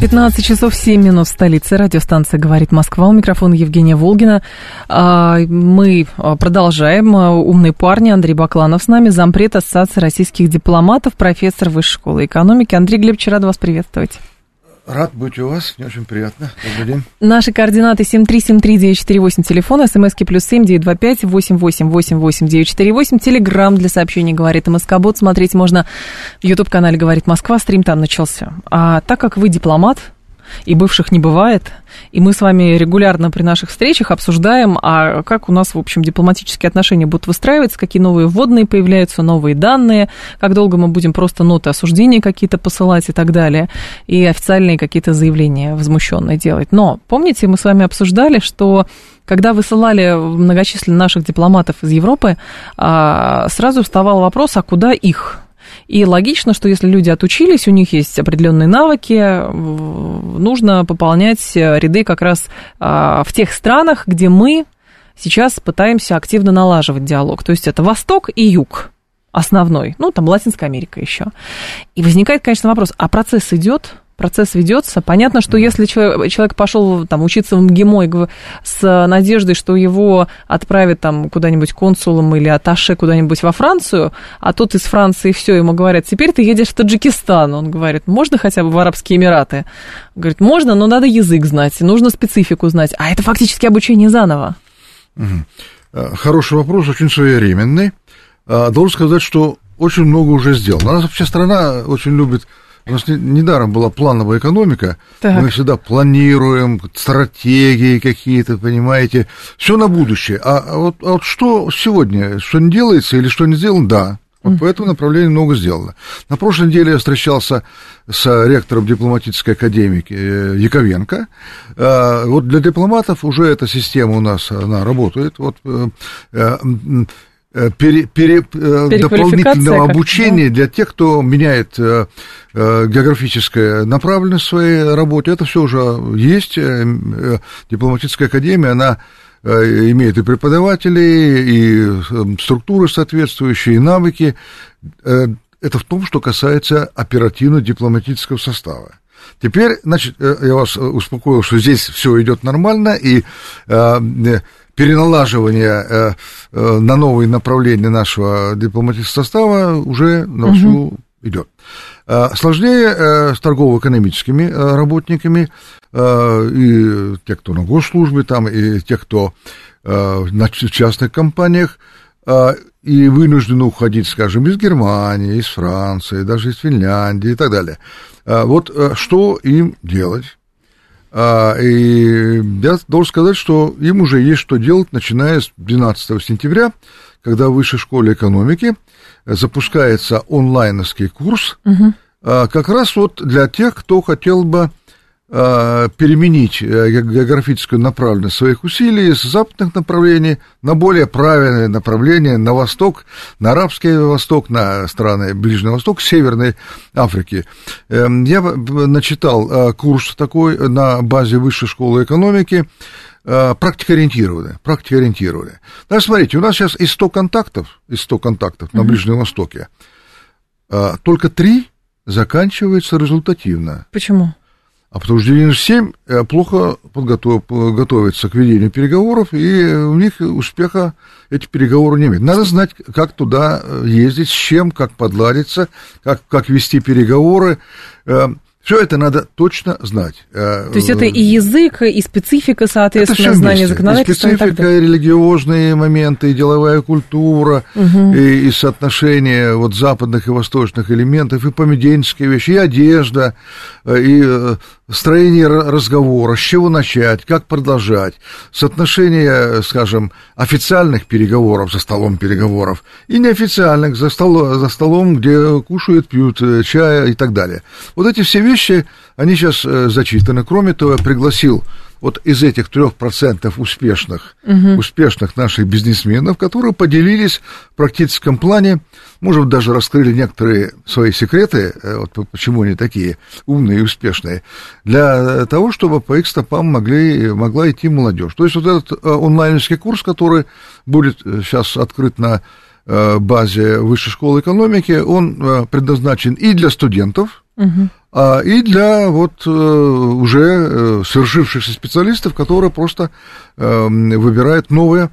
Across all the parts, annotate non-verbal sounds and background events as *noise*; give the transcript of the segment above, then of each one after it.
15 часов 7 минут в столице. Радиостанция «Говорит Москва». У микрофона Евгения Волгина. А, мы продолжаем. Умные парни. Андрей Бакланов с нами, зампред Ассоциации российских дипломатов, профессор Высшей школы экономики. Андрей Глебович, рад вас приветствовать. Рад быть у вас, мне очень приятно. Добрый день. Наши координаты 7373948, телефон, смски плюс семь девять два пять восемь восемь восемь восемь девять четыре восемь, телеграмм для сообщений «Говорит МСК-бот». Смотреть можно в YouTube-канале «Говорит Москва», стрим там начался. А так как вы дипломат, и бывших не бывает. И мы с вами регулярно при наших встречах обсуждаем, а как у нас, в общем, дипломатические отношения будут выстраиваться, какие новые вводные появляются, новые данные, как долго мы будем просто ноты осуждения какие-то посылать и так далее, и официальные какие-то заявления возмущенные делать. Но помните, мы с вами обсуждали, что когда высылали многочисленных наших дипломатов из Европы, а, сразу вставал вопрос, а куда их? И логично, что если люди отучились, у них есть определенные навыки, нужно пополнять ряды как раз а, в тех странах, где мы сейчас пытаемся активно налаживать диалог. То есть это Восток и Юг основной, ну, там Латинская Америка еще. И возникает, конечно, вопрос, а процесс идет? Процесс ведется. Понятно, что если человек, человек пошел там, учиться в МГИМО с надеждой, что его отправят там куда-нибудь консулом или аташе куда-нибудь во Францию, а тут из Франции все, ему говорят, теперь ты едешь в Таджикистан. Он говорит, можно хотя бы в Арабские Эмираты? Говорит, можно, но надо язык знать, нужно специфику знать. А это фактически обучение заново. Угу. Хороший вопрос, очень своевременный. А, должен сказать, что очень много уже сделано. У нас вообще страна очень любит у нас недаром была плановая экономика. Так. Мы всегда планируем, стратегии какие-то, понимаете, все на будущее. А, а, вот, а вот что сегодня, что не делается или что не сделано, да. Вот по этому направлению много сделано. На прошлой неделе я встречался с ректором дипломатической академии э, Яковенко. А, вот для дипломатов уже эта система у нас она работает. Вот э, э, Э, пере, пере, э, дополнительного обучения да? для тех, кто меняет э, географическое направленность в своей работе. Это все уже есть. Дипломатическая академия, она имеет и преподавателей, и структуры соответствующие, и навыки. Это в том, что касается оперативно-дипломатического состава. Теперь, значит, я вас успокоил, что здесь все идет нормально, и переналаживание э, э, на новые направления нашего дипломатического состава уже на всю угу. идет. Э, сложнее с торгово-экономическими работниками, и те, кто на госслужбе, там, и те, кто на частных компаниях, и вынуждены уходить, скажем, из Германии, из Франции, даже из Финляндии и так далее. Вот что им делать? А, и я должен сказать, что им уже есть что делать, начиная с 12 сентября, когда в Высшей школе экономики запускается онлайновский курс, угу. как раз вот для тех, кто хотел бы переменить э, географическую направленность своих усилий с западных направлений на более правильное направление, на восток, на арабский восток, на страны Ближнего Востока, Северной Африки. Эм, я начитал э, курс такой на базе Высшей школы экономики, практикоориентированные, практикоориентированные. Да, смотрите, у нас сейчас из 100 контактов, из 100 контактов на Ближнем Востоке, только три заканчиваются результативно. Почему? А потому что 97 э, плохо подготов, готовится к ведению переговоров, и у них успеха эти переговоры не имеют. Надо знать, как туда э, ездить, с чем, как подладиться, как, как вести переговоры. Э, все это надо точно знать. Э, То есть это и язык, и специфика, соответственно, знание законодательства. И специфика, и, и религиозные моменты, и деловая культура, угу. и, и соотношение вот западных и восточных элементов, и поведенческие вещи, и одежда, э, и э, строение разговора, с чего начать, как продолжать, соотношение, скажем, официальных переговоров за столом переговоров и неофициальных за, стол, за столом, где кушают, пьют чай и так далее. Вот эти все вещи, они сейчас зачитаны. Кроме того, я пригласил вот из этих 3% успешных, угу. успешных наших бизнесменов, которые поделились в практическом плане, может быть, даже раскрыли некоторые свои секреты, э, вот почему они такие умные и успешные, для того, чтобы по их стопам могли, могла идти молодежь. То есть вот этот э, онлайновский курс, который будет сейчас открыт на базе Высшей школы экономики, он предназначен и для студентов, угу и для вот э, уже э, свершившихся специалистов, которые просто эм, выбирают новое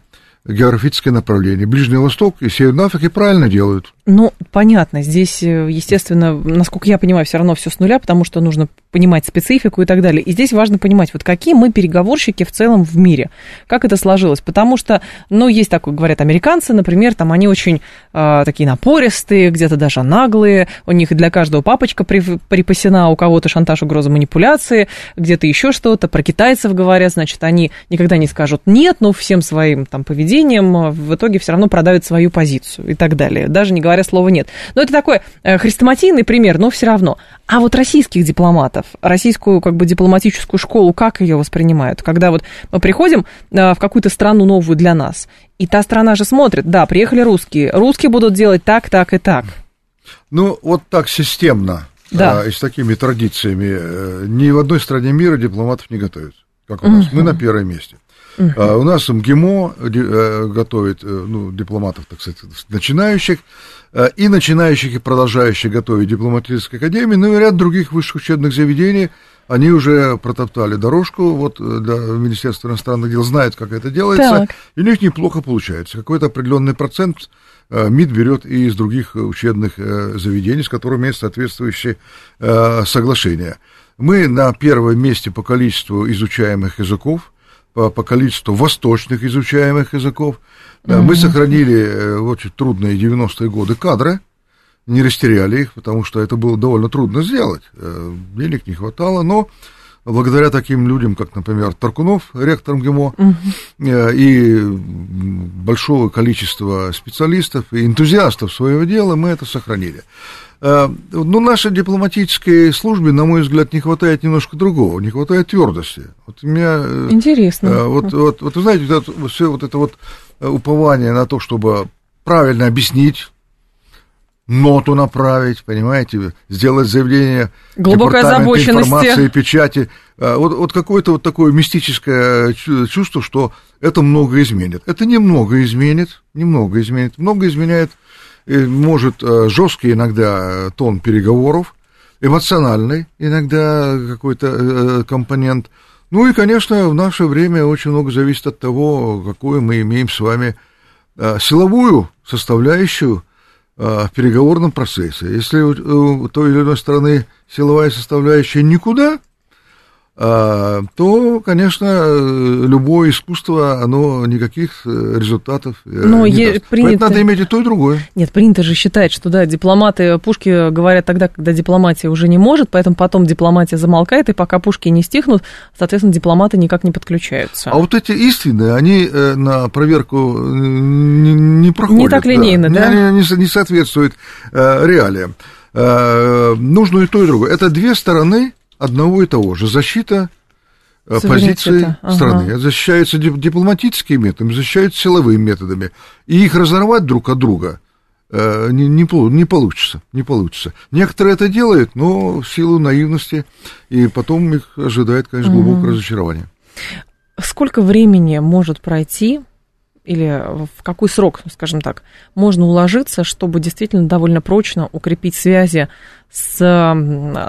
географическое направление. Ближний Восток и Северная Африка правильно делают. Ну, понятно, здесь, э, естественно, насколько я понимаю, все равно все с нуля, потому что нужно понимать специфику и так далее. И здесь важно понимать, вот какие мы переговорщики в целом в мире, как это сложилось. Потому что, ну, есть такое, говорят американцы, например, там они очень э, такие напористые, где-то даже наглые, у них для каждого папочка припасена, у кого-то шантаж, угроза, манипуляции, где-то еще что-то. Про китайцев говорят, значит, они никогда не скажут нет, но всем своим там поведением э, в итоге все равно продавят свою позицию и так далее. Даже не говоря слова нет. Но это такой э, хрестоматийный пример, но все равно. А вот российских дипломатов, российскую как бы дипломатическую школу, как ее воспринимают? Когда вот мы приходим э, в какую-то страну новую для нас, и та страна же смотрит, да, приехали русские, русские будут делать так, так и так. Ну, вот так системно да. и с такими традициями э, ни в одной стране мира дипломатов не готовят, как у нас. Угу. Мы на первом месте. Угу. А, у нас МГИМО готовит ну, дипломатов, так сказать, начинающих. Э, и начинающих, и продолжающих готовить дипломатической академии, ну и ряд других высших учебных заведений, они уже протоптали дорожку, вот э, для Министерства иностранных дел знают, как это делается, так. и у них неплохо получается. Какой-то определенный процент э, МИД берет и из других учебных заведений, с которыми есть соответствующие соглашения. Мы на первом месте по количеству изучаемых языков, по, по количеству восточных изучаемых языков. Mm-hmm. Мы сохранили э, очень трудные 90-е годы кадры, не растеряли их, потому что это было довольно трудно сделать. Э, денег не хватало, но благодаря таким людям, как, например, Таркунов, ректор МГИМО, угу. и большого количества специалистов и энтузиастов своего дела, мы это сохранили. Э, ну, нашей дипломатической службе, на мой взгляд, не хватает немножко другого, не хватает твердости. Вот меня... Интересно. Вот, вот, вот вы знаете, вот все вот это вот упование на то, чтобы правильно объяснить, ноту направить, понимаете, сделать заявление Глубокая озабоченность информации, печати. А, вот, вот какое-то вот такое мистическое чувство, что это много изменит. Это немного изменит, немного изменит. Много изменяет, может, э, жесткий иногда тон переговоров, эмоциональный иногда какой-то э, компонент. Ну и, конечно, в наше время очень много зависит от того, какую мы имеем с вами э, силовую составляющую в переговорном процессе. Если у той или иной стороны силовая составляющая никуда, то, конечно, любое искусство, оно никаких э, результатов э, Но не даст. Принято... надо иметь и то, и другое. Нет, принято же считать, что, да, дипломаты, пушки говорят тогда, когда дипломатия уже не может, поэтому потом дипломатия замолкает, и пока пушки не стихнут, соответственно, дипломаты никак не подключаются. А вот эти истины, они э, на проверку не, не проходят. Не так линейно, да? да? Не, не, не соответствуют реалиям. Нужно и то, и другое. Это две стороны одного и того же. Защита э, позиции ага. страны. Защищаются дипломатическими методами, защищаются силовыми методами. И их разорвать друг от друга э, не, не, не получится. Не получится. Некоторые это делают, но в силу наивности, и потом их ожидает, конечно, глубокое угу. разочарование. Сколько времени может пройти или в какой срок, скажем так, можно уложиться, чтобы действительно довольно прочно укрепить связи с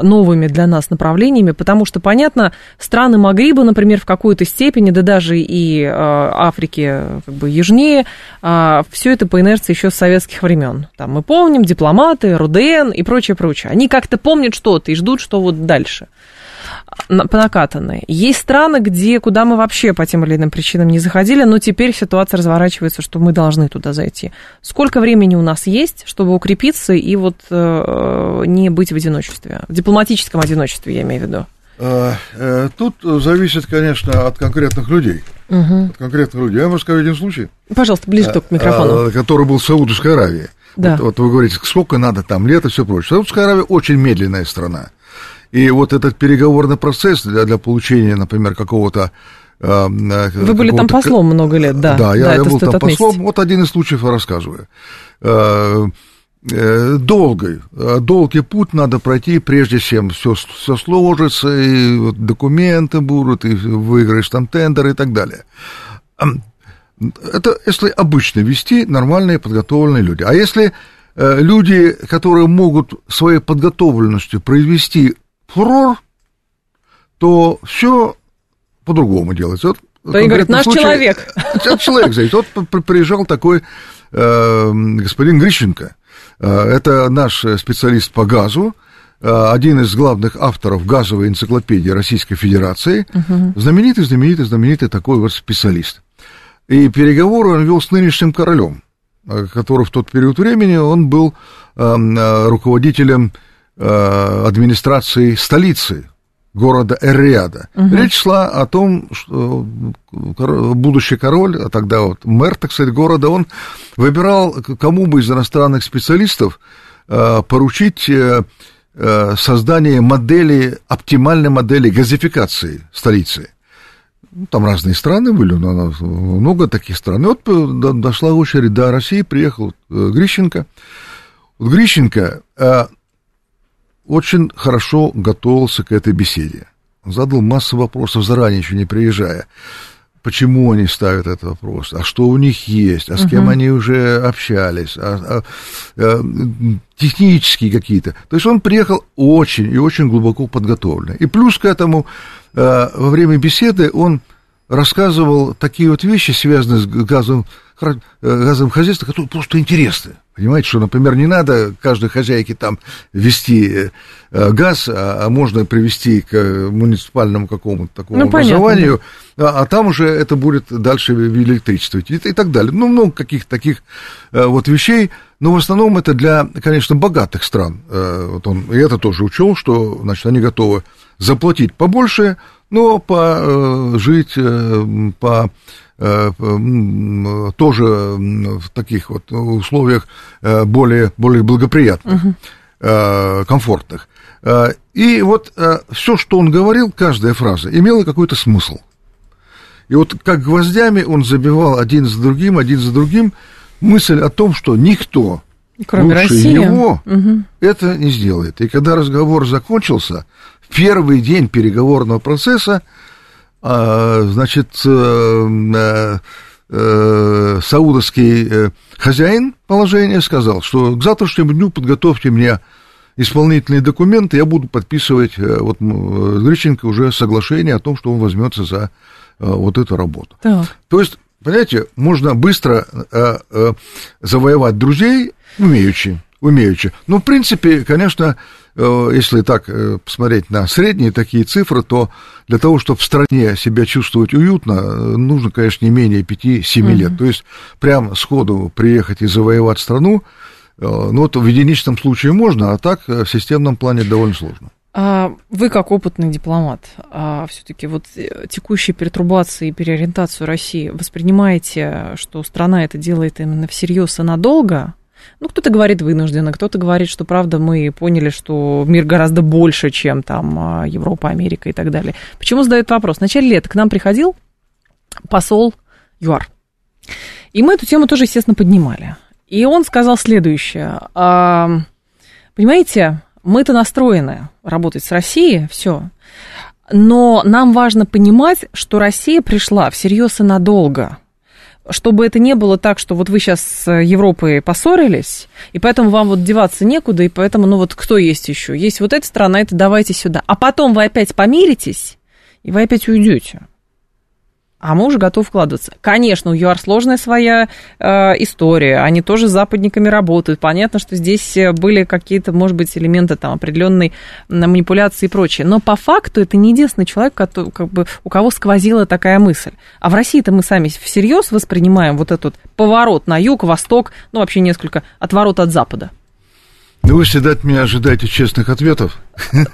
новыми для нас направлениями, потому что, понятно, страны Магриба, например, в какой-то степени, да даже и э, Африки как бы южнее, э, все это по инерции еще с советских времен. Там мы помним дипломаты, РУДН и прочее, прочее. Они как-то помнят что-то и ждут, что вот дальше понакатанные. Есть страны, где, куда мы вообще по тем или иным причинам не заходили, но теперь ситуация разворачивается, что мы должны туда зайти. Сколько времени у нас есть, чтобы укрепиться и вот э, не быть в одиночестве? В дипломатическом одиночестве, я имею в виду. Э, э, тут зависит, конечно, от конкретных людей. Угу. От конкретных людей. Я могу сказать один случай. Пожалуйста, ближе к микрофону. Который был в Саудовской Аравии. Да. Вот, вот вы говорите, сколько надо там лет и все прочее. Саудовская Аравия очень медленная страна. И вот этот переговорный процесс для, для получения, например, какого-то вы были там послом много лет, да. Да, я, да, я был там послом. Вот один из случаев я рассказываю. Долгий, долгий путь надо пройти, прежде чем все, все сложится, и вот документы будут, и выиграешь там тендер и так далее. Это если обычно вести нормальные подготовленные люди. А если люди, которые могут своей подготовленностью произвести фурор, то все по-другому делается. Вот, они говорят, наш случае, человек. *laughs* Этот человек, знаете, вот приезжал такой э, господин Грищенко, э, это наш специалист по газу, э, один из главных авторов газовой энциклопедии Российской Федерации, угу. знаменитый, знаменитый, знаменитый такой вот специалист. И переговоры он вел с нынешним королем, э, который в тот период времени он был эм, руководителем администрации столицы города Эрриада. Угу. Речь шла о том, что будущий король, а тогда вот мэр, так сказать, города, он выбирал, кому бы из иностранных специалистов э, поручить э, э, создание модели, оптимальной модели газификации столицы. Ну, там разные страны были, но много таких стран. И вот дошла очередь до России, приехал Грищенко. Вот Грищенко очень хорошо готовился к этой беседе. Задал массу вопросов заранее, еще не приезжая. Почему они ставят этот вопрос? А что у них есть? А с кем uh-huh. они уже общались? А, а, а, технические какие-то. То есть он приехал очень и очень глубоко подготовленный. И плюс к этому а, во время беседы он рассказывал такие вот вещи, связанные с газовым, э, газовым хозяйством, которые просто интересны. Понимаете, что, например, не надо каждой хозяйке там вести э, газ, а, а можно привести к муниципальному какому-то такому ну, образованию, понятно, да. а, а там уже это будет дальше электричествовать и, и так далее. Ну, много каких-то таких э, вот вещей, но в основном это для, конечно, богатых стран. Э, вот он, и это тоже учел, что, значит, они готовы заплатить побольше, но по, жить по Э, тоже в таких вот условиях э, более, более благоприятных, угу. комфортных. И вот все, что он говорил, каждая фраза имела какой-то смысл. И вот как гвоздями он забивал один за другим, один за другим мысль о том, что никто Кроме лучше России. его угу. это не сделает. И когда разговор закончился, в первый день переговорного процесса а, значит, э, э, э, саудовский хозяин положения сказал, что к завтрашнему дню подготовьте мне исполнительные документы, я буду подписывать вот с Грищенко уже соглашение о том, что он возьмется за вот эту работу. Так. То есть, понимаете, можно быстро завоевать друзей, умеючи, умеючи. Но, в принципе, конечно, Э, если так э, посмотреть на средние такие цифры, то для того, чтобы в стране себя чувствовать уютно, э, нужно, конечно, не менее 5-7 угу. лет. То есть прям сходу приехать и завоевать страну, ну вот в единичном случае можно, а так в системном плане довольно сложно. А вы как опытный дипломат, а все-таки вот текущие перетрубации и переориентацию России воспринимаете, что страна это делает именно всерьез и надолго, ну, кто-то говорит вынужденно, кто-то говорит, что, правда, мы поняли, что мир гораздо больше, чем там а, Европа, Америка и так далее. Почему задают вопрос? В начале лета к нам приходил посол ЮАР. И мы эту тему тоже, естественно, поднимали. И он сказал следующее. А, понимаете, мы-то настроены работать с Россией, все. Но нам важно понимать, что Россия пришла всерьез и надолго чтобы это не было так, что вот вы сейчас с Европой поссорились, и поэтому вам вот деваться некуда, и поэтому, ну вот кто есть еще? Есть вот эта страна, это давайте сюда. А потом вы опять помиритесь, и вы опять уйдете а мы уже готовы вкладываться. Конечно, у ЮАР сложная своя э, история, они тоже с западниками работают. Понятно, что здесь э, были какие-то, может быть, элементы там определенной манипуляции и прочее. Но по факту это не единственный человек, который, как бы, у кого сквозила такая мысль. А в России-то мы сами всерьез воспринимаем вот этот поворот на юг, восток, ну вообще несколько отворот от запада. Ну, вы всегда от меня ожидаете честных ответов.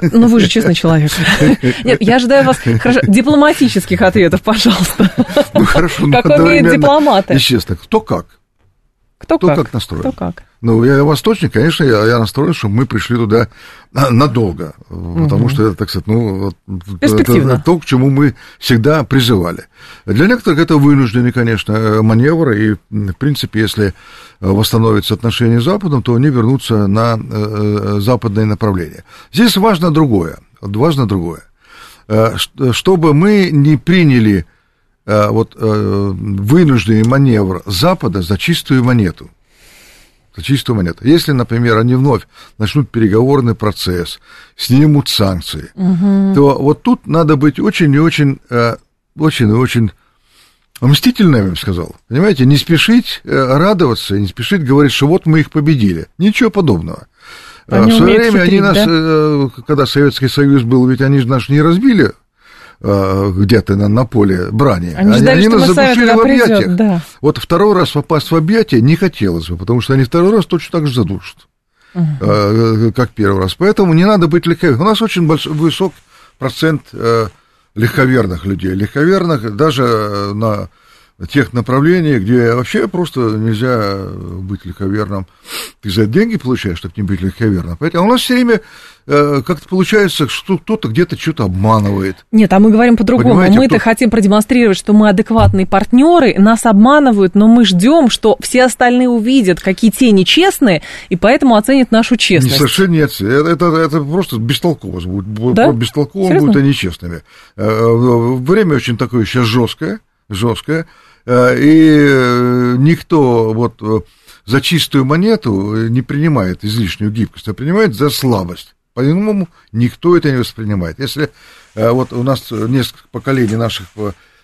Ну, вы же честный человек. *laughs* Нет, я ожидаю вас хорошо, дипломатических ответов, пожалуйста. Ну, хорошо. Как умеют дипломаты. И честно, кто как? Кто, Кто как? как настроен. Кто как. Ну, я восточник, конечно, я, я настроен, чтобы мы пришли туда на- надолго, потому что это, так сказать, ну, это то, к чему мы всегда призывали. Для некоторых это вынужденный, конечно, э, маневр, и, в принципе, если э, восстановятся отношения с Западом, то они вернутся на э, западное направление. Здесь важно другое, важно другое. Чтобы мы не приняли вот, э, вынужденный маневр Запада за чистую монету, за чистую монету. Если, например, они вновь начнут переговорный процесс, снимут санкции, то вот тут надо быть очень и очень, э, очень и очень мстительным, я бы сказал. Понимаете, не спешить э, радоваться, не спешить говорить, что вот мы их победили. Ничего подобного. Э, Они В свое время они хитрить, нас, да? э, когда Советский Союз был, ведь они же нас не разбили э, где-то на, на поле брани. Они ждали, что нас задушили в придет, объятиях. да. Вот второй раз попасть в объятия не хотелось бы, потому что они второй раз точно так же задушат, э, как первый раз. Поэтому не надо быть легковерным. У нас очень большой, высок процент э, легковерных людей. Легковерных даже э, на тех направлениях, где вообще просто нельзя быть легковерным. Ты за деньги получаешь, чтобы не быть легковерным. Поэтому у нас все время э, как-то получается, что кто-то где-то что-то обманывает. Нет, а мы говорим по-другому. Мы-то кто- хотим продемонстрировать, что мы адекватные партнеры, нас обманывают, но мы ждем, что все остальные увидят, какие те нечестные, и поэтому оценят нашу Не, честность. совершенно нет. Это, это, это просто бестолково будет. Бу- Да? Бестолково Серьезно? будет, а нечестными. Э, Время очень такое сейчас жесткое, жесткое. Э, И э, никто вот э, за чистую монету не принимает излишнюю гибкость, а принимает за слабость. По-иному никто это не воспринимает. Если вот у нас несколько поколений наших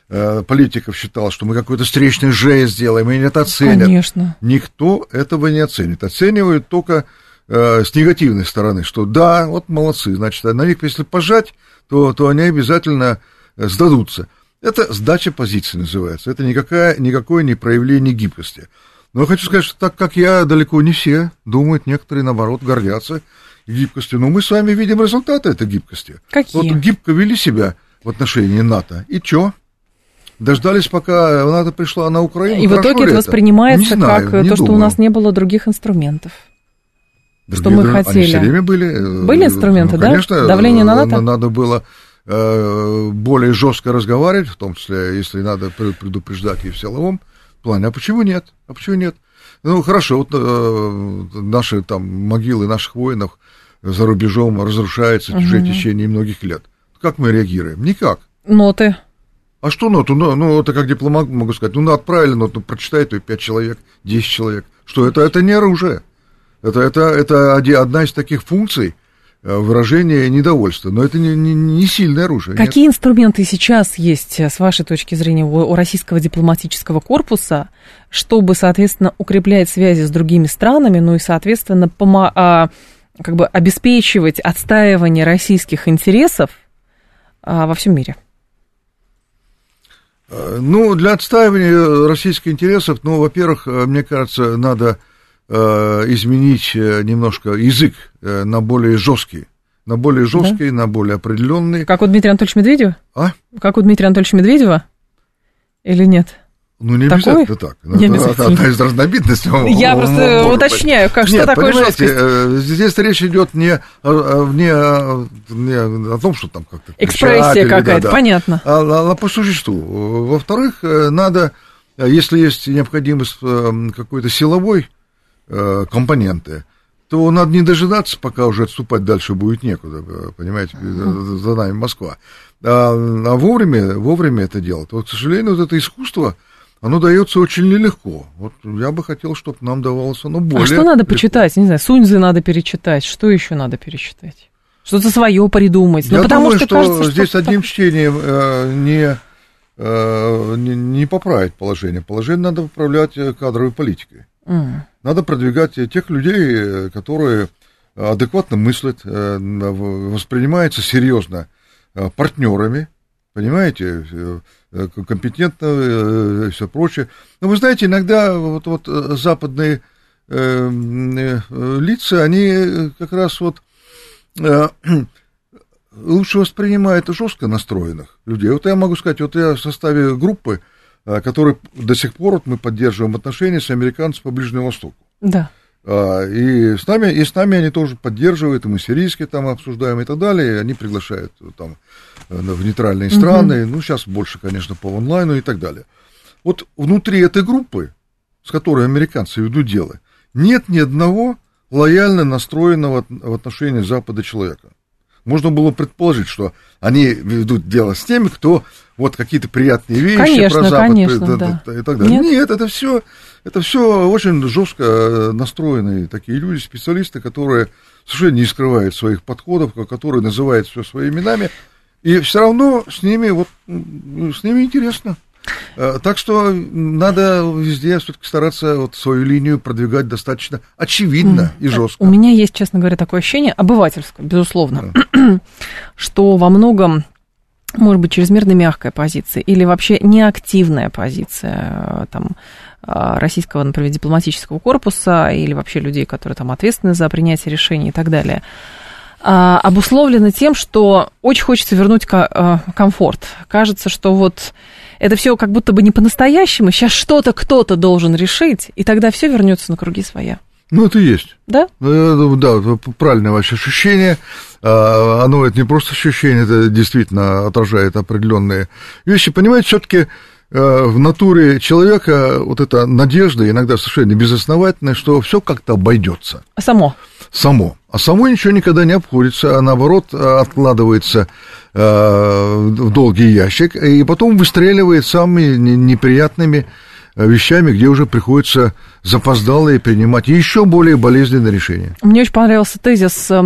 политиков считало, что мы какой-то встречный жест сделаем, и это оценят. Конечно. Никто этого не оценит. Оценивают только э, с негативной стороны, что да, вот молодцы, значит, на них, если пожать, то, то они обязательно сдадутся. Это сдача позиции называется. Это никакая, никакое не проявление гибкости. Но хочу сказать, что так как я, далеко не все думают, некоторые, наоборот, гордятся гибкостью. Но мы с вами видим результаты этой гибкости. Какие? Вот гибко вели себя в отношении НАТО. И чё? Дождались, пока НАТО пришла на Украину. И в Хорошо итоге ли это воспринимается Не знаю, как не то, что у думаю. нас не было других инструментов. Другие что мы хотели. Они все время были. э, Были инструменты, ну, да? Конечно, Давление на э, НАТО? Надо было э, более жестко разговаривать, в том числе, если надо пре- предупреждать и в силовом плане. А почему нет? А почему нет? Ну, хорошо, вот э, наши там могилы наших воинов за рубежом разрушаются уже в течение многих лет. Как мы реагируем? Никак. Ноты. А что ноту? Ну, ну, это как дипломат могу сказать. Ну, отправили ноту, прочитает ее 5 человек, 10 человек. Что это? Это не оружие. Это, это, это одна из таких функций э, выражения недовольства. Но это не, не, не сильное оружие. нет. Какие инструменты сейчас есть, э, с вашей точки зрения, у, у российского дипломатического корпуса, чтобы, соответственно, укреплять связи с другими странами, ну и, соответственно, помо- а, как бы обеспечивать отстаивание российских интересов а, во всем мире? Э, Ну, для отстаивания российских интересов, ну, во-первых, мне кажется, надо изменить э, немножко язык э, на более жесткий. На более жесткий, на более определенный. Как у Дмитрия Анатольевича Медведева? А? Как у Дмитрия Анатольевича Медведева? Или нет? Ну, не Такой? обязательно так. Не это обязательно. одна из разновидностей. Я просто уточняю, как, что Нет, такое понимаете, жесткость. э, здесь речь идет не, не, не о том, что там как-то... Экспрессия или- да, какая-то, да, понятно. А, а- а по существу. Во-вторых, э, надо, э, если есть необходимость э, какой-то силовой э, компоненты, то надо не дожидаться, пока уже отступать дальше будет некуда, э, понимаете, за- за нами Москва. А, а вовремя, вовремя это делать. Вот, к сожалению, вот это искусство, оно дается очень нелегко. Вот я бы хотел, чтобы нам давалось оно более А что надо легко. почитать? Не знаю, Суньзы надо перечитать. Что еще надо перечитать? Что-то свое придумать. Я ну, потому думаю, что, что, кажется, здесь что одним чтением э, не, э, не, не поправить положение. Положение надо поправлять э, кадровой политикой. М. Надо продвигать э, тех людей, э, которые адекватно мыслят, э, воспринимаются серьезно э, партнерами, понимаете, э, э, компетентно э, и все прочее. Но вы знаете, иногда вот, вот э, западные э, м, э, лица, они э, как раз вот э, *clears throat* лучше воспринимают жестко настроенных людей. Вот я могу сказать, вот я в составе группы который до сих пор вот мы поддерживаем отношения с американцами по Ближнему Востоку. Да. И с нами, и с нами они тоже поддерживают, и мы сирийские там обсуждаем и так далее, и они приглашают там в нейтральные страны, угу. ну, сейчас больше, конечно, по онлайну и так далее. Вот внутри этой группы, с которой американцы ведут дело, нет ни одного лояльно настроенного в отношении Запада человека. Можно было предположить, что они ведут дело с теми, кто вот какие-то приятные вещи конечно, про Запад конечно, да. и так далее. Нет, Нет это все это все очень жестко э, настроенные такие люди, специалисты, которые совершенно не скрывают своих подходов, которые называют все своими именами, и все равно с ними вот с ними интересно. Э, так что надо везде все-таки стараться вот свою линию продвигать достаточно очевидно mm. и жестко. У меня есть, честно говоря, такое ощущение, обывательское, безусловно, да. *clears throat* что во многом может быть, чрезмерно мягкая позиция или вообще неактивная позиция э, там, э, российского, например, дипломатического корпуса или вообще людей, которые там ответственны за принятие решений и так далее, обусловлено тем, что очень хочется вернуть комфорт. Кажется, что вот это все как будто бы не по-настоящему. Сейчас что-то кто-то должен решить, и тогда все вернется на круги своя. Ну, это есть. Да? Э, да, правильное ваше ощущение. А, оно это не просто ощущение, это действительно отражает определенные вещи. Понимаете, все-таки э, в натуре человека вот эта надежда, иногда совершенно безосновательная, что все как-то обойдется. Само. Само. А само ничего никогда не обходится, а наоборот откладывается Э, в долгий ящик, и потом выстреливает самыми неприятными вещами, где уже приходится запоздалые принимать еще более болезненные решения. Мне очень понравился тезис э,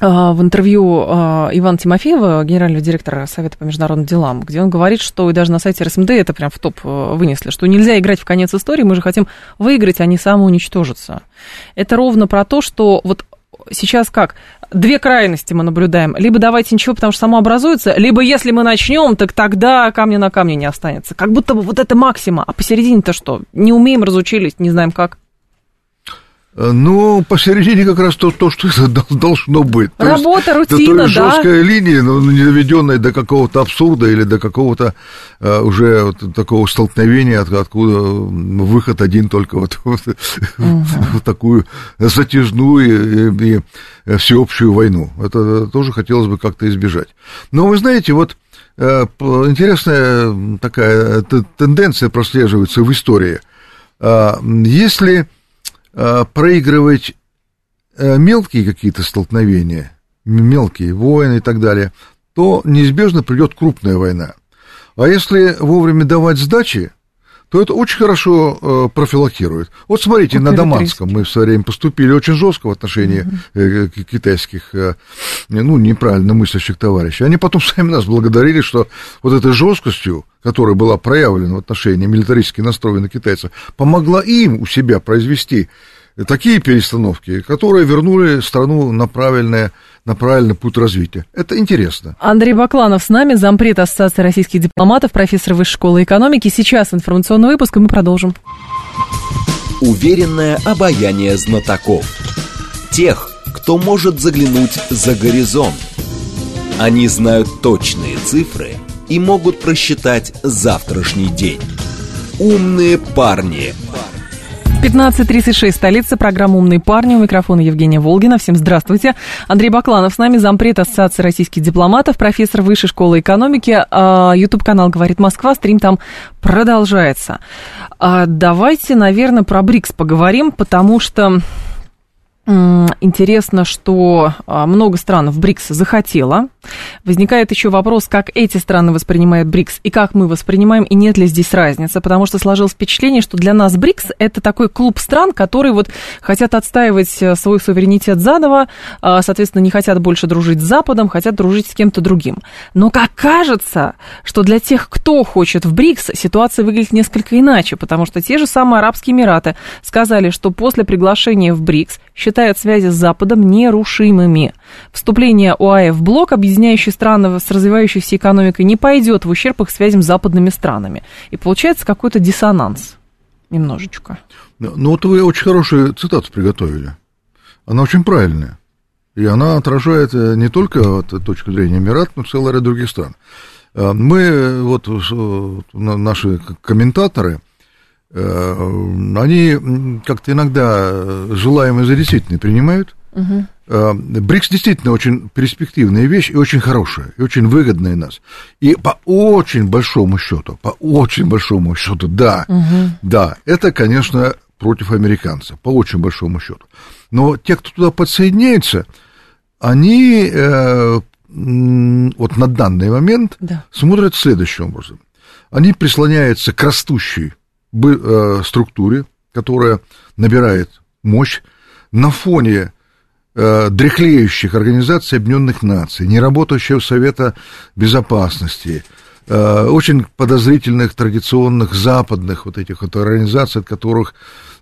в интервью Ивана Тимофеева, генерального директора Совета по международным делам, где он говорит, что и даже на сайте РСМД это прям в топ вынесли, что нельзя играть в конец истории, мы же хотим выиграть, а не самоуничтожиться. Это ровно про то, что вот сейчас как? Две крайности мы наблюдаем. Либо давайте ничего, потому что само образуется, либо если мы начнем, так тогда камня на камне не останется. Как будто бы вот это максима. А посередине-то что? Не умеем, разучились, не знаем как. Э, ну, посередине как раз то, то что *laughs* должно быть. То Работа, есть, рутина, то, то да. жесткая линия, но не доведенная до какого-то абсурда или до какого-то uh, уже вот такого столкновения, от, откуда выход один только вот, *laughs* вот угу. в такую затяжную и, и всеобщую войну. Это тоже хотелось бы как-то избежать. Но вы знаете, вот э, интересная такая тенденция прослеживается в истории. А, если Э, проигрывать э, мелкие какие-то столкновения, мелкие войны и так далее, то неизбежно придет крупная война. А если вовремя давать сдачи, то это очень хорошо э, профилактирует. Вот смотрите, на Даманском мы в свое время поступили очень жестко в отношении э, китайских, э, ну, неправильно мыслящих товарищей. Они потом *laughs* сами нас благодарили, что вот этой жесткостью, которая была проявлена в отношении милитаристски настроенных китайцев, помогла им у себя произвести такие перестановки, которые вернули страну на правильное на правильный путь развития. Это интересно. Андрей Бакланов с нами, зампред Ассоциации российских дипломатов, профессор Высшей школы экономики. Сейчас информационный выпуск, и мы продолжим. Уверенное обаяние знатоков. Тех, кто может заглянуть за горизонт. Они знают точные цифры и могут просчитать завтрашний день. Умные парни. 15.36, столица, программа «Умные парни». У микрофона Евгения Волгина. Всем здравствуйте. Андрей Бакланов с нами, зампред Ассоциации российских дипломатов, профессор Высшей школы экономики. Ютуб-канал «Говорит Москва», стрим там продолжается. А, давайте, наверное, про БРИКС поговорим, потому что Интересно, что а, много стран в БРИКС захотело. Возникает еще вопрос, как эти страны воспринимают БРИКС и как мы воспринимаем, и нет ли здесь разницы, потому что сложилось впечатление, что для нас БРИКС это такой клуб стран, которые вот хотят отстаивать э, свой суверенитет заново, а, соответственно, не хотят больше дружить с Западом, хотят дружить с кем-то другим. Но как кажется, что для тех, кто хочет в БРИКС, ситуация выглядит несколько иначе, потому что те же самые Арабские Эмираты сказали, что после приглашения в БРИКС считают связи с Западом нерушимыми. Вступление ОАЭ в блок, объединяющий страны с развивающейся экономикой, не пойдет в ущерб их связям с западными странами. И получается какой-то диссонанс немножечко. Ну, вот вы очень хорошую цитату приготовили. Она очень правильная. И она отражает э, не только вот, точку зрения Эмират, но и целый ряд других стран. Мы, вот наши комментаторы, они как-то иногда желаемое за действительное принимают. Угу. БРИКС действительно очень перспективная вещь и очень хорошая, и очень выгодная нас. И по очень большому счету, по очень большому счету, да, угу. да, это, конечно, против американцев, по очень большому счету. Но те, кто туда подсоединяется, они э, вот на данный момент да. смотрят следующим образом. Они прислоняются к растущей э, структуре, которая набирает мощь на фоне э, дряхлеющих организаций Объединенных Наций, неработающего Совета Безопасности, э, очень подозрительных традиционных западных вот этих вот организаций, от которых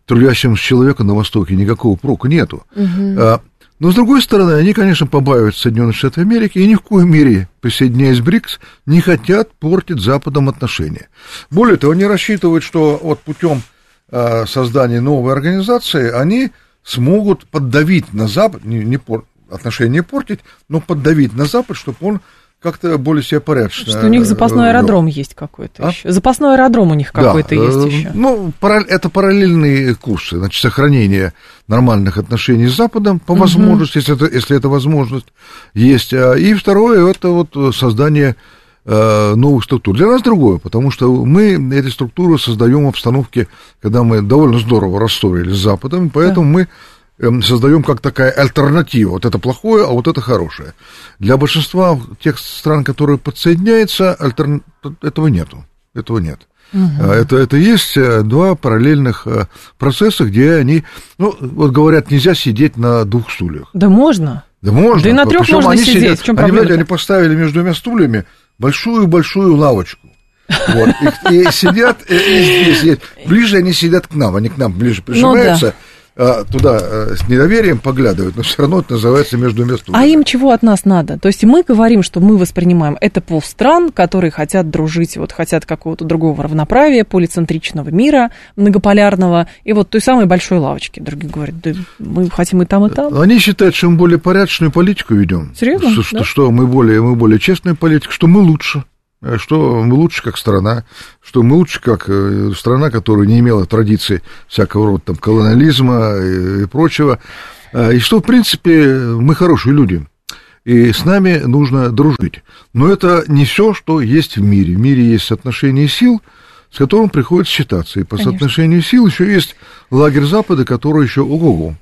трудящимся человеку на Востоке никакого прока нету. Угу. Но, с другой стороны, они, конечно, побаиваются Соединенных Штатов Америки и ни в коем мере, присоединяясь БРИКС, не хотят портить Западом отношения. Более того, они рассчитывают, что вот путем э, создания новой организации они смогут поддавить на Запад, не, не пор, отношения портить, но поддавить на Запад, чтобы он как-то более себе порядочно. Что у них запасной аэродром есть какой-то а? еще. Запасной аэродром у них какой-то да, есть еще. Ну, это параллельные курсы, значит, сохранение нормальных отношений с Западом по возможности, угу. если, это, если это возможность есть. А, и второе, это вот создание э, новых структур. Для нас другое, потому что мы эти структуры создаем в обстановке, когда мы довольно здорово рассорились с Западом, поэтому да. мы создаем как такая альтернатива. Вот это плохое, а вот это хорошее. Для большинства тех стран, которые подсоединяются, альтерна... этого нету. Этого нет. Угу. Это, это есть э, два параллельных э, процесса, где они, ну, вот говорят, нельзя сидеть на двух стульях. Да можно. Да можно. Да и на трех можно они сидеть. Сидят, в чем они, знаете, они поставили между двумя стульями большую-большую лавочку. Вот, и, и сидят и, и здесь. Ближе они сидят к нам, они к нам ближе прижимаются. Ну, да туда э, с недоверием поглядывают, но все равно это называется между местами. А им чего от нас надо? То есть мы говорим, что мы воспринимаем это полстран, которые хотят дружить, вот хотят какого-то другого равноправия, полицентричного мира, многополярного, и вот той самой большой лавочки. Другие говорят, да мы хотим и там, и там. Они считают, что мы более порядочную политику ведем. Серьезно? Что, да? что мы более, мы более честную политику, что мы лучше. Э, что мы лучше как страна, что мы лучше как э, страна, которая не имела традиции всякого рода там, колониализма и, и прочего, э, и что, в принципе, мы хорошие люди, и с нами нужно дружить. Но это не все, что есть в мире. В мире есть соотношение сил, с которым приходится считаться. И по Конечно. соотношению сил еще есть лагерь Запада, который еще ого-го.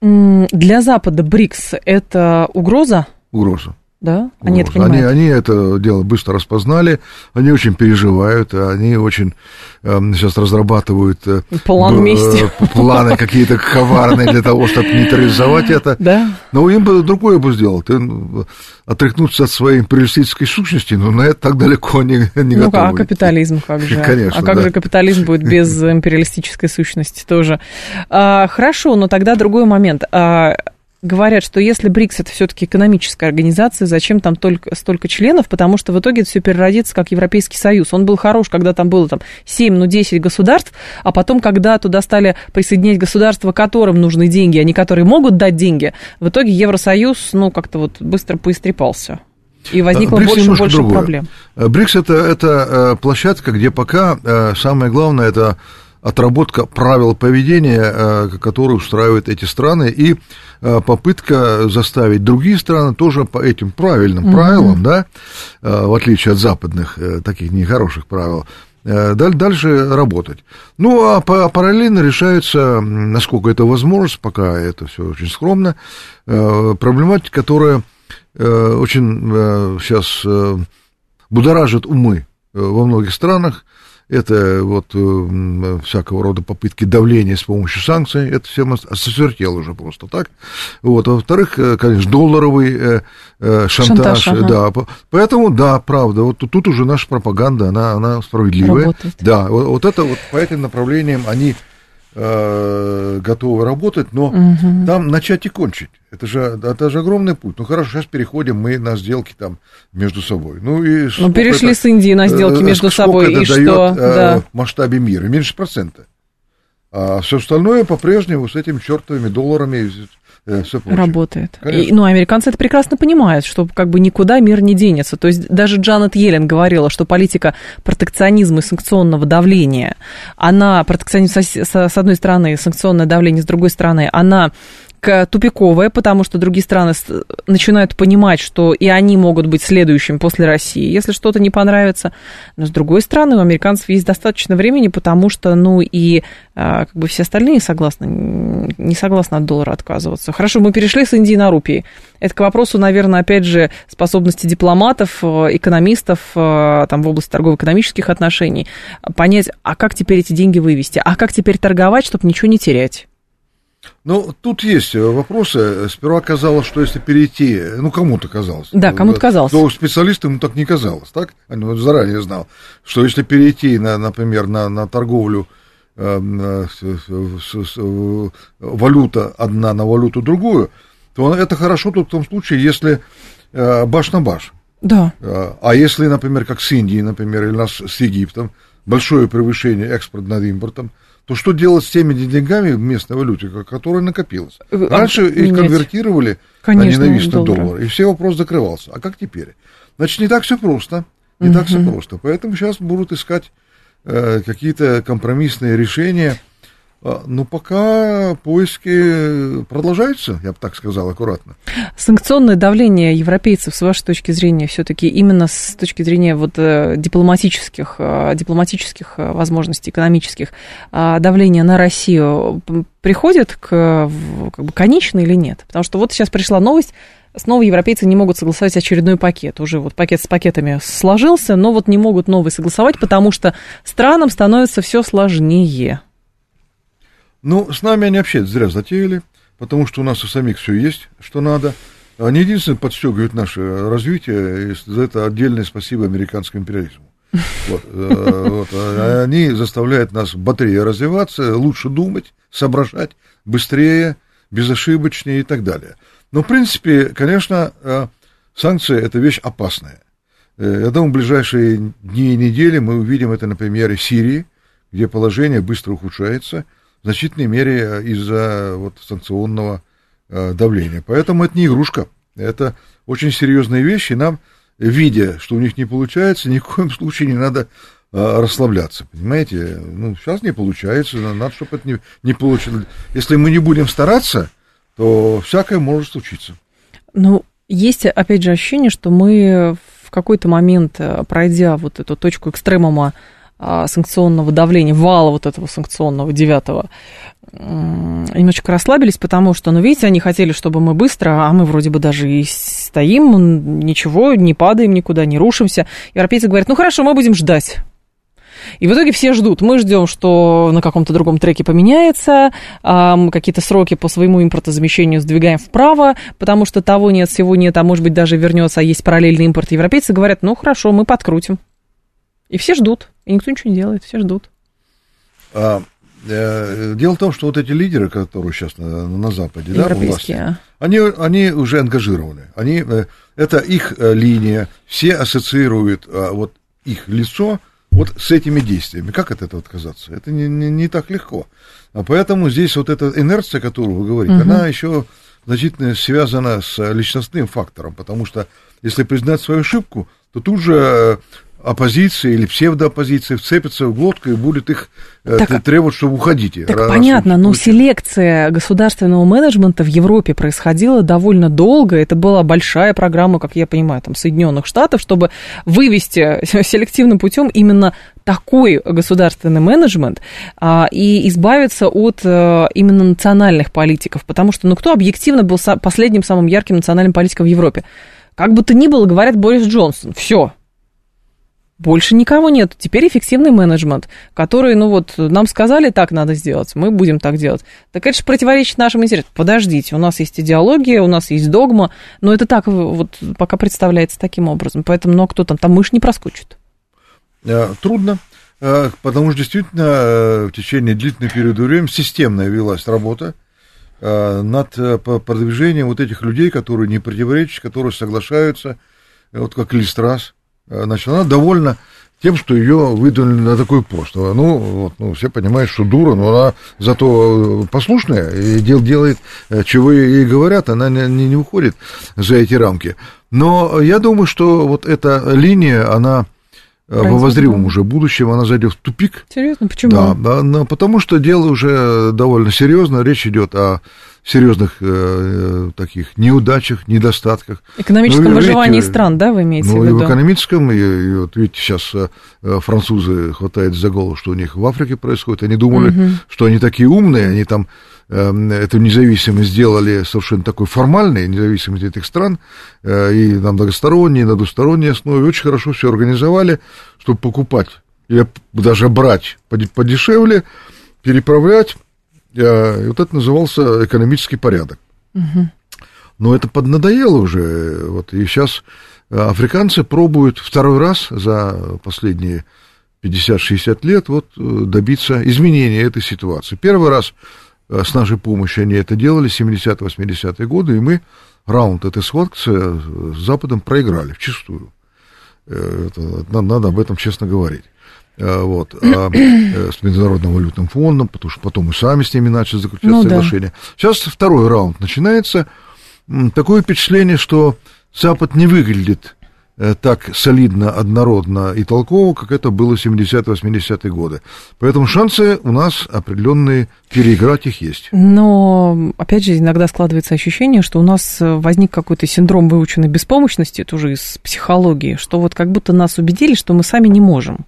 Для Запада БРИКС – это угроза? Угроза. Да? Они вот. это понимают? Они, они это дело быстро распознали, они очень переживают, они очень э, сейчас разрабатывают э, План э, вместе. планы какие-то коварные для того, чтобы нейтрализовать это. Да. Но им бы другое бы сделал. Ты ну, отряхнуться от своей империалистической сущности, но на это так далеко не, не ну, готовы. Ну, а капитализм как же? Конечно, А как да. же капитализм будет без *laughs* империалистической сущности тоже? А, хорошо, но тогда другой момент. А, говорят, что если БРИКС это все-таки экономическая организация, зачем там только столько членов, потому что в итоге это все переродится как Европейский Союз. Он был хорош, когда там было там 7, ну 10 государств, а потом, когда туда стали присоединять государства, которым нужны деньги, а не которые могут дать деньги, в итоге Евросоюз, ну, как-то вот быстро поистрепался. И возникло БРИКС больше и больше другое. проблем. БРИКС это, это площадка, где пока э, самое главное это отработка правил поведения, э, которые устраивают эти страны, и э, попытка заставить другие страны тоже по этим правильным mm-hmm. правилам, да, э, в отличие от западных таких нехороших правил, дальше работать. Ну, а параллельно решается, насколько это возможно, пока это все очень скромно, проблематика, которая очень сейчас будоражит умы во многих странах, это вот э, всякого рода попытки давления с помощью санкций, это всем освертело уже просто так. Вот. А во-вторых, э, конечно, долларовый э, э, шантаж, шантаж ага. да. Поэтому, да, правда, вот тут уже наша пропаганда, она, она справедливая. Работает. Да, вот, вот это вот по этим направлениям они э, готовы работать, но угу. там начать и кончить. Это же, это же огромный путь. Ну хорошо, сейчас переходим мы на сделки там между собой. Ну, и ну перешли это, с Индии на сделки э, между собой, и дает, что? Э, да. в масштабе мира? Меньше процента. А все остальное по-прежнему с этими чертовыми долларами э, все работает. И, ну, американцы это прекрасно понимают, что как бы никуда мир не денется. То есть даже Джанет Йеллен говорила, что политика протекционизма и санкционного давления, она, протекционизм с, с одной стороны, санкционное давление с другой стороны, она тупиковая, потому что другие страны начинают понимать, что и они могут быть следующими после России, если что-то не понравится. Но с другой стороны, у американцев есть достаточно времени, потому что, ну, и а, как бы все остальные согласны, не согласны от доллара отказываться. Хорошо, мы перешли с Индии на рупии. Это к вопросу, наверное, опять же, способности дипломатов, э, экономистов э, там, в области торгово-экономических отношений понять, а как теперь эти деньги вывести, а как теперь торговать, чтобы ничего не терять. Ну, тут есть вопросы. Сперва казалось, что если перейти, ну, кому-то казалось. Да, кому-то казалось. То специалистам ему так не казалось, так? Они вот заранее знал, что если перейти, на, например, на, на торговлю э, с, с, с, валюта одна на валюту другую, то это хорошо только в том случае, если э, баш на баш. Да. Э, а если, например, как с Индией, например, или нас с Египтом, большое превышение экспорт над импортом, то что делать с теми деньгами в местной валюте, которая накопилась? Э, а Раньше а, их конвертировали Конечно, на ненавистный доллар, и все вопрос закрывался. А как теперь? Значит, не так все просто. Не угу. так все просто. Поэтому сейчас будут искать э, какие-то компромиссные решения а, ну, пока поиски продолжаются, я бы так сказал, аккуратно. Санкционное давление европейцев, с вашей точки зрения, все-таки именно с точки зрения вот э, дипломатических, э, дипломатических э, возможностей, экономических, давление на Россию приходит к как бы, конечной или нет? Потому что вот сейчас пришла новость, снова европейцы не могут согласовать очередной пакет. Уже вот пакет с пакетами сложился, но вот не могут новый согласовать, потому что странам становится все сложнее. Ну, с нами они вообще зря затеяли, потому что у нас у самих все есть, что надо. Они единственное подстегивают наше развитие, и за это отдельное спасибо американскому империализму. *laughs* Вот, э, вот, а они заставляют нас быстрее развиваться, лучше думать, соображать, быстрее, безошибочнее и так далее. Но, в принципе, конечно, э, санкции – это вещь опасная. Э, я думаю, в ближайшие дни и недели мы увидим это на примере Сирии, где положение быстро ухудшается – значительной мере э, из-за вот, санкционного э, давления. Поэтому это не игрушка, это очень серьезные вещи. Нам, видя, что у них не получается, ни в коем случае не надо э, расслабляться, понимаете? Ну, сейчас не получается, надо, чтобы это не, не получилось. Если мы не будем стараться, то всякое может случиться. Ну, есть, опять же, ощущение, что мы в какой-то момент, пройдя вот эту точку экстремума санкционного давления, вала вот этого санкционного девятого, немножечко расслабились, потому что, ну, видите, они хотели, чтобы мы быстро, а мы вроде бы даже и стоим, ничего, не падаем никуда, не рушимся. Европейцы говорят, ну, хорошо, мы будем ждать. И в итоге все ждут. Мы ждем, что на каком-то другом треке поменяется, мы какие-то сроки по своему импортозамещению сдвигаем вправо, потому что того нет, всего нет, а может быть даже вернется, а есть параллельный импорт. Европейцы говорят, ну хорошо, мы подкрутим. И все ждут, и никто ничего не делает, все ждут. А, э, дело в том, что вот эти лидеры, которые сейчас на, на Западе, да, у власти, а. они, они уже ангажированы. Они, э, это их э, линия, все ассоциируют а, вот их лицо вот с этими действиями. Как от этого отказаться? Это не, не, не так легко. А поэтому здесь вот эта инерция, которую вы говорите, угу. она еще значительно связана с личностным фактором, потому что если признать свою ошибку, то тут же оппозиция или псевдооппозиция вцепится в глотку и будет их э, так, требовать, чтобы уходите. Так раз, понятно, но селекция государственного менеджмента в Европе происходила довольно долго. Это была большая программа, как я понимаю, там, Соединенных Штатов, чтобы вывести *laughs* селективным путем именно такой государственный менеджмент а, и избавиться от а, именно национальных политиков. Потому что, ну, кто объективно был последним самым ярким национальным политиком в Европе? Как бы то ни было, говорят Борис Джонсон. Все, больше никого нет. Теперь эффективный менеджмент, который, ну вот, нам сказали, так надо сделать, мы будем так делать. Так это же противоречит нашим интересам. Подождите, у нас есть идеология, у нас есть догма, но это так вот пока представляется таким образом. Поэтому, ну, а кто там, там мышь не проскочит. Э, трудно, э, потому что действительно э, в течение длительного периода времени системная велась работа над продвижением вот этих людей, которые не противоречат, которые соглашаются, вот как Листрас, Э, значит, она довольно тем, что ее выдвинули на такой пост. Ну, вот, ну, все понимают, что дура, но она зато послушная и дел делает, э, чего ей говорят, она не, не уходит за эти рамки. Но я думаю, что вот эта линия, она в обозримом уже будущем она зайдет в тупик. Серьезно, почему? Да, да, но потому что дело уже довольно серьезно, речь идет о серьезных э, таких неудачах, недостатках. Экономическом ну, выживании видите, стран, да, вы имеете ну, в виду? Ну, и в экономическом, и, и вот видите, сейчас э, французы хватает за голову, что у них в Африке происходит. Они думали, угу. что они такие умные, они там эту независимость сделали совершенно такой формальной, независимость этих стран, э, и на многосторонней, на двусторонней основе, очень хорошо все организовали, чтобы покупать или даже брать подешевле, переправлять, э, и вот это назывался экономический порядок. Угу. Но это поднадоело уже, вот, и сейчас африканцы пробуют второй раз за последние 50-60 лет вот, э, добиться изменения этой ситуации. Первый раз Э, с нашей помощью они это делали, 70-80-е годы, и мы раунд этой схватки с Западом проиграли вчистую. Э, это, надо об этом честно говорить. Э, вот, а, с Международным валютным фондом, потому что потом мы сами с ними начали заключать ну, соглашение. Да. Сейчас второй раунд начинается. Такое впечатление, что Запад не выглядит Э, так солидно, однородно и толково, как это было в 70-80-е годы. Поэтому шансы у нас определенные переиграть их есть. Но, опять же, иногда складывается ощущение, что у нас возник какой-то синдром выученной беспомощности, тоже из психологии, что вот как будто нас убедили, что мы сами не можем.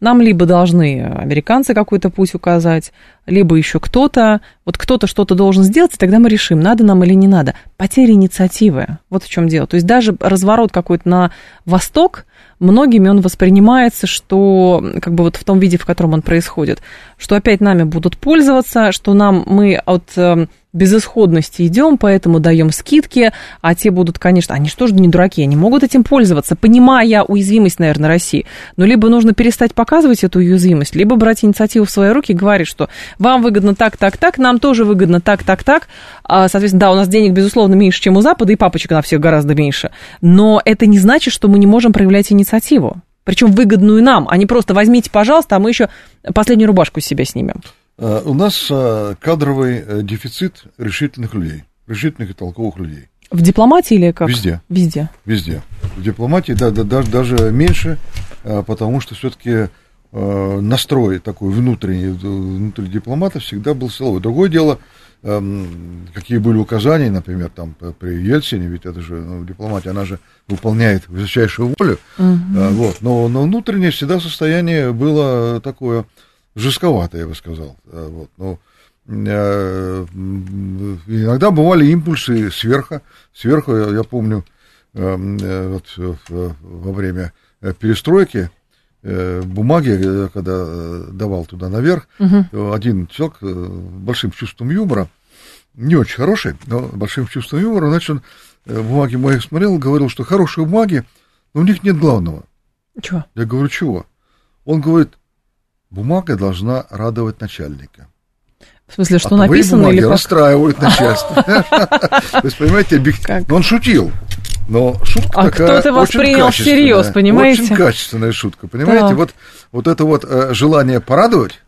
Нам либо должны американцы какой-то путь указать, либо еще кто-то. Вот кто-то что-то должен сделать, и тогда мы решим, надо нам или не надо. Потеря инициативы. Вот в чем дело. То есть даже разворот какой-то на восток, многими он воспринимается, что как бы вот в том виде, в котором он происходит, что опять нами будут пользоваться, что нам мы от эм, безысходности идем, поэтому даем скидки, а те будут, конечно, они что же не дураки, они могут этим пользоваться, понимая уязвимость, наверное, России. Но либо нужно перестать показывать эту уязвимость, либо брать инициативу в свои руки и говорить, что вам выгодно так, так, так, нам тоже выгодно так, так, так. А, соответственно, да, у нас денег, безусловно, меньше, чем у Запада, и папочек на всех гораздо меньше. Но это не значит, что мы не можем проявлять инициативу. Причем выгодную нам, а не просто возьмите, пожалуйста, а мы еще последнюю рубашку с себя снимем. Э, у нас э, кадровый э, дефицит решительных людей, решительных и толковых людей. В дипломатии или как? Везде. Везде. Везде. В дипломатии, да, да даже, даже меньше, потому что все-таки настрой такой внутренний, внутри дипломата всегда был силовой. Другое дело, эм, какие были указания, например, там при Ельцине, ведь это же ну, дипломатия, она же выполняет высочайшую волю, угу. вот, но, но внутреннее всегда состояние было такое жестковато, я бы сказал. Э, вот, но э, иногда бывали импульсы сверху. Сверху, я, я помню, э, вот, во время перестройки бумаги, когда давал туда наверх, угу. один человек большим чувством юмора, не очень хороший, но большим чувством юмора, значит, он бумаги моих смотрел, говорил, что хорошие бумаги, но у них нет главного. Чего? Я говорю, чего? Он говорит, бумага должна радовать начальника. В смысле, что а написано или как? расстраивают начальство. *laughs* То есть, понимаете, он шутил. Но шутка а такая кто-то воспринял всерьез, понимаете? Очень качественная шутка, понимаете? Вот, вот это вот э, желание порадовать,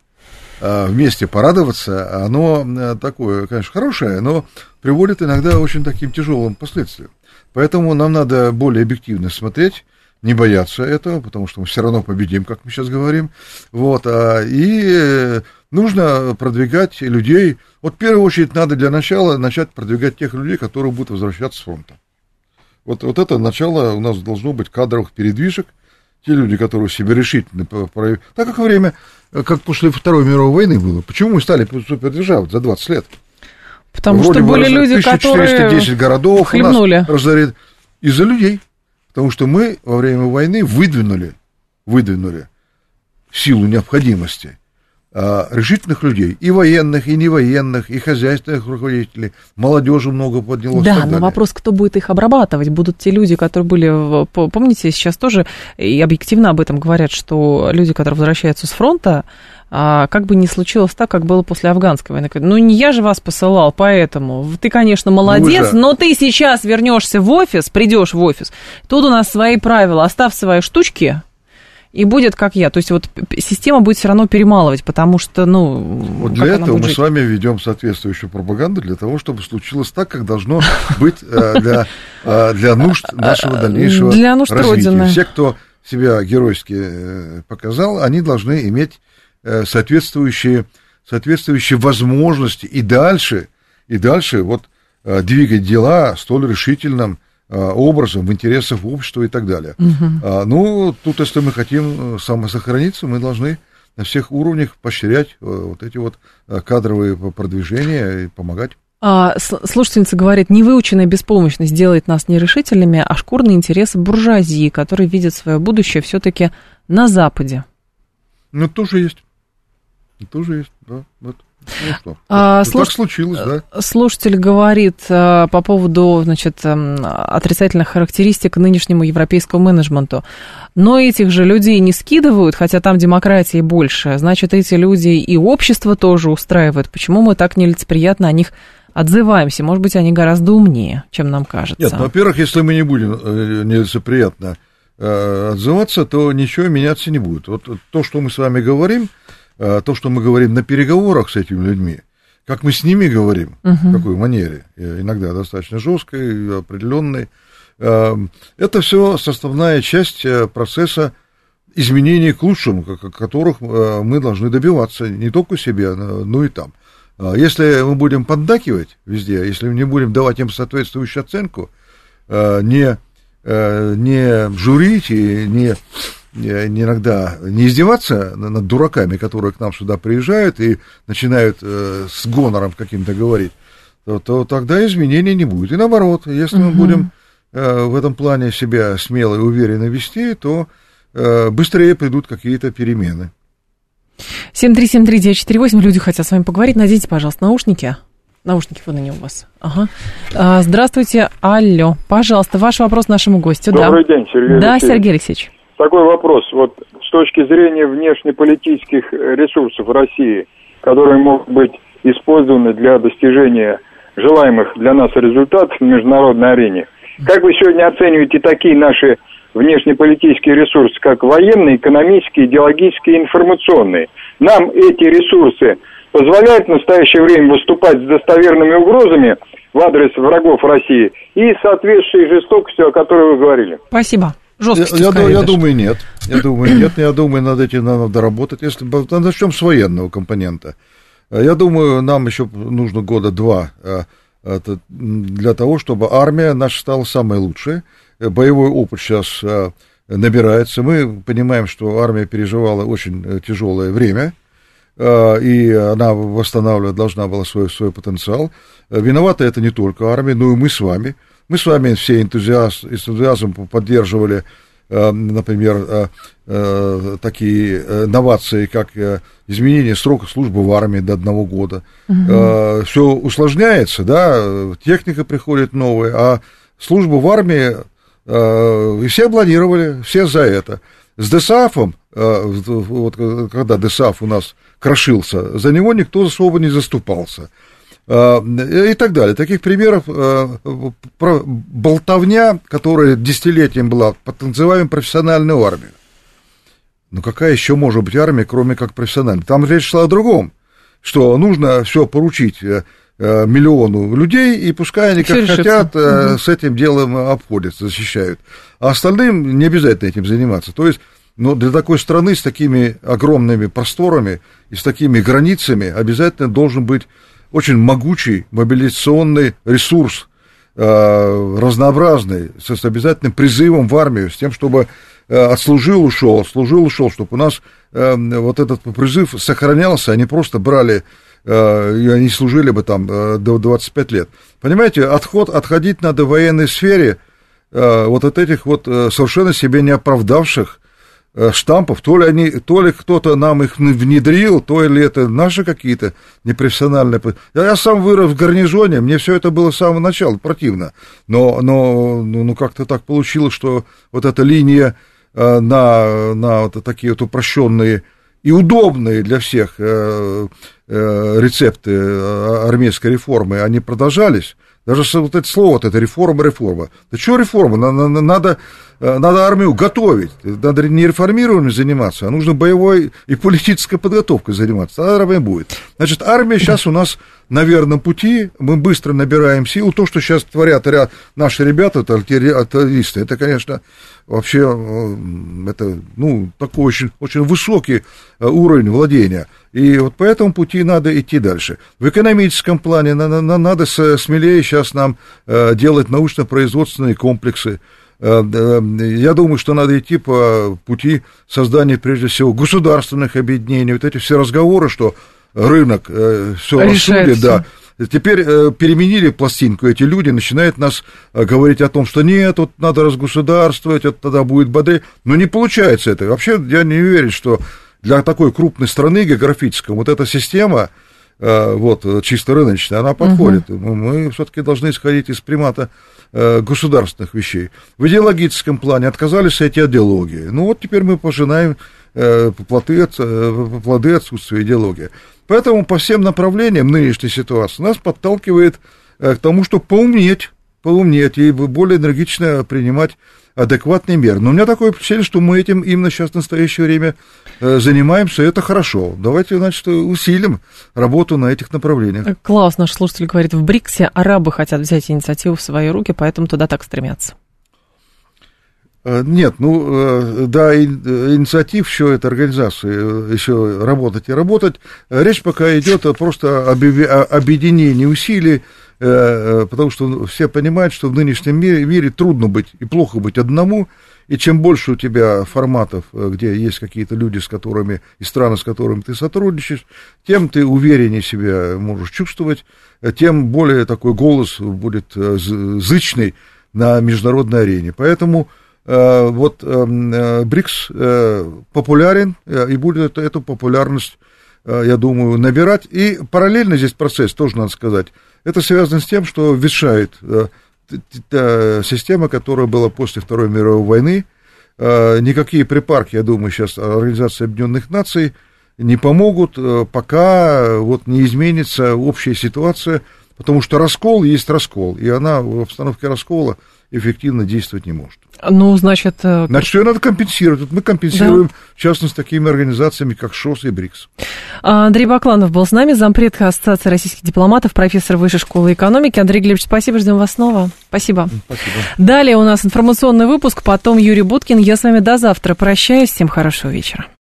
э, вместе порадоваться, оно э, такое, конечно, хорошее, но приводит иногда очень таким тяжелым последствиям. Поэтому нам надо более объективно смотреть не бояться этого, потому что мы все равно победим, как мы сейчас говорим. Вот, а, и нужно продвигать людей. Вот в первую очередь надо для начала начать продвигать тех людей, которые будут возвращаться с фронта. Вот, вот это начало у нас должно быть кадровых передвижек. Те люди, которые себе решительно проявили. Так как время, как после Второй мировой войны было. Почему мы стали супердержавой за 20 лет? Потому Вроде что были люди, 1410 которые городов хлебнули. у нас разорит. Из-за людей. Потому что мы во время войны выдвинули, выдвинули силу необходимости а, решительных людей, и военных, и невоенных, и хозяйственных руководителей, молодежи много поднялось. Да, но вопрос, кто будет их обрабатывать? Будут те люди, которые были, помните, сейчас тоже, и объективно об этом говорят, что люди, которые возвращаются с фронта, как бы не случилось так, как было после афганской войны. Ну, не я же вас посылал, поэтому ты, конечно, молодец, ну, но ты сейчас вернешься в офис, придешь в офис, тут у нас свои правила, оставь свои штучки, и будет как я. То есть вот система будет все равно перемалывать, потому что, ну... Вот для этого мы жить? с вами ведем соответствующую пропаганду для того, чтобы случилось так, как должно *laughs* быть э, для, э, для нужд нашего дальнейшего для нужд развития. Родины. Все, кто себя геройски э, показал, они должны иметь соответствующие, соответствующие возможности и дальше, и дальше вот двигать дела столь решительным Э, образом, в интересах общества и так далее. Угу. Ну, тут, если мы хотим э, самосохраниться, мы должны на всех уровнях поощрять э, вот эти вот кадровые продвижения и помогать. А, слушательница говорит, невыученная беспомощность делает нас нерешительными, а шкурные интересы буржуазии, которые видят свое будущее все-таки на Западе. Ну, тоже есть. Тоже есть, да. Вот. Ну что, а, слуш... так случилось, да? Слушатель говорит а, по поводу, значит, эм, отрицательных характеристик нынешнему европейскому менеджменту. Но этих же людей не скидывают, хотя там демократии больше. Значит, эти люди и общество тоже устраивают. Почему мы так нелицеприятно о них отзываемся? Может быть, они гораздо умнее, чем нам кажется. Нет, во-первых, если мы не будем э, нелицеприятно э, отзываться, то ничего меняться не будет. Вот то, что мы с вами говорим, Э, то, что мы говорим на переговорах с этими людьми, как мы с ними говорим, uh в какой манере, иногда достаточно жесткой, определенной, э, это все составная часть э, процесса изменений к лучшему, которых мы должны добиваться не только себе, но и там. Если мы будем поддакивать везде, если мы не будем давать им соответствующую оценку, не, не журить и не иногда не издеваться над дураками, которые к нам сюда приезжают и начинают э, с гонором каким-то говорить, то, то тогда изменений не будет. И наоборот, если угу. мы будем э, в этом плане себя смело и уверенно вести, то э, быстрее придут какие-то перемены. 7373948, люди хотят с вами поговорить. Наденьте, пожалуйста, наушники. Наушники вон они у вас. Ага. А, здравствуйте, алло. Пожалуйста, ваш вопрос нашему гостю. Добрый да. день, Сергей Да, Алексеевич. Сергей Алексеевич такой вопрос. Вот с точки зрения внешнеполитических ресурсов России, которые могут быть использованы для достижения желаемых для нас результатов на международной арене. Как вы сегодня оцениваете такие наши внешнеполитические ресурсы, как военные, экономические, идеологические, информационные? Нам эти ресурсы позволяют в настоящее время выступать с достоверными угрозами в адрес врагов России и соответствующей жестокостью, о которой вы говорили? Спасибо. Жесткости я, я, я *clears throat* думаю, нет. Я думаю, нет. Я думаю, над этим надо работать. Если начнем с военного компонента. Я думаю, нам еще нужно года два э, для того, чтобы армия наша стала самой лучшей. Боевой опыт сейчас э, набирается. Мы понимаем, что армия переживала очень э, тяжелое время, и она восстанавливать должна была свой, свой потенциал. Виновата это не только армия, но и мы с вами – мы с вами все энтузиаз, энтузиазм поддерживали, э, например, э, э, такие новации, как изменение срока службы в армии до одного года. Угу. Все усложняется, да, техника приходит новая, а службу в армии и все планировали, все за это. С ДСАФом, вот когда ДСАФ у нас крошился, за него никто особо не заступался. Э, и так далее. Таких примеров э, про болтовня, которая десятилетием была, танцеваем профессиональную армию. Ну какая еще может быть армия, кроме как профессиональной? Там речь шла о другом, что нужно все поручить э, миллиону людей, и пускай они как хотят угу. с этим делом обходятся, защищают. А остальным не обязательно этим заниматься. То есть, но для такой страны с такими огромными просторами и с такими границами обязательно должен быть очень могучий мобилизационный ресурс, э, разнообразный, с обязательным призывом в армию, с тем, чтобы э, отслужил, ушел, отслужил, ушел, чтобы у нас э, вот этот призыв сохранялся, они просто брали и они служили бы там до 25 лет. Понимаете, отход, отходить надо в военной сфере вот от этих вот совершенно себе не оправдавших Э, штампов, то ли, они, то ли кто-то нам их внедрил, то ли это наши какие-то непрофессиональные. Я, сам вырос в гарнизоне, мне все это было с самого начала противно, но, но ну, ну как-то так получилось, что вот эта линия э, на, на вот такие вот упрощенные и удобные для всех э, рецепты армейской реформы, они продолжались, Даже вот это слово, вот это реформа, реформа. Да что реформа? Надо, надо, надо армию готовить. Надо не реформированием заниматься, а нужно боевой и политической подготовкой заниматься. Тогда армия будет. Значит, армия сейчас у нас на верном пути. Мы быстро набираем силу. То, что сейчас творят наши ребята, это артиллеристы, это, конечно, вообще это, ну, такой очень, очень высокий уровень владения. И вот по этому пути надо идти дальше. В экономическом плане надо, смелее сейчас нам э, делать научно-производственные комплексы. Э, я думаю, что надо идти по пути создания, прежде всего, государственных объединений. Вот эти все разговоры, что рынок э, все рассудит, да. Теперь э, переменили пластинку эти люди, начинают нас э, говорить о том, что нет, вот надо разгосударствовать, это тогда будет бодрее. Но не получается это. Вообще я не уверен, что для такой крупной страны географической вот эта система, э, вот, чисто рыночная, она подходит. Угу. Мы все-таки должны исходить из примата государственных вещей. В идеологическом плане отказались от идеологии. Ну вот теперь мы пожинаем плоды, плоды отсутствия идеологии. Поэтому по всем направлениям нынешней ситуации нас подталкивает к тому, чтобы поумнеть, поумнеть и более энергично принимать адекватный мер. Но у меня такое впечатление, что мы этим именно сейчас в настоящее время э, занимаемся, и это хорошо. Давайте, значит, усилим работу на этих направлениях. Э, Клаус, наш слушатель, говорит, в БРИКСе арабы хотят взять инициативу в свои руки, поэтому туда так стремятся. Э, нет, ну, да, инициатив еще этой организации еще работать и работать. Речь пока идет просто об объединении усилий Э, э, потому что все понимают, что в нынешнем мире, мире трудно быть и плохо быть одному, и чем больше у тебя форматов, э, где есть какие-то люди, с которыми, и страны, с которыми ты сотрудничаешь, тем ты увереннее себя можешь чувствовать, тем более такой голос будет зычный на международной арене. Поэтому вот БРИКС популярен и будет эту популярность, я думаю, набирать. И параллельно здесь процесс, тоже надо сказать, это связано с тем, что ветшает э, система, которая была после Второй мировой войны. Э, никакие припарки, я думаю, сейчас Организации Объединенных Наций не помогут, э, пока вот не изменится общая ситуация, потому что раскол есть раскол, и она в обстановке раскола эффективно действовать не может. Ну, значит... Э, значит, ее надо компенсировать. Вот мы компенсируем, да. в частности, такими организациями, как ШОС и БРИКС. Андрей Бакланов был с нами, зампред Ассоциации российских дипломатов, профессор Высшей школы экономики. Андрей Глебович, спасибо, ждем вас снова. Спасибо. Спасибо. Далее у нас информационный выпуск, потом Юрий Буткин. Я с вами до завтра прощаюсь. Всем хорошего вечера.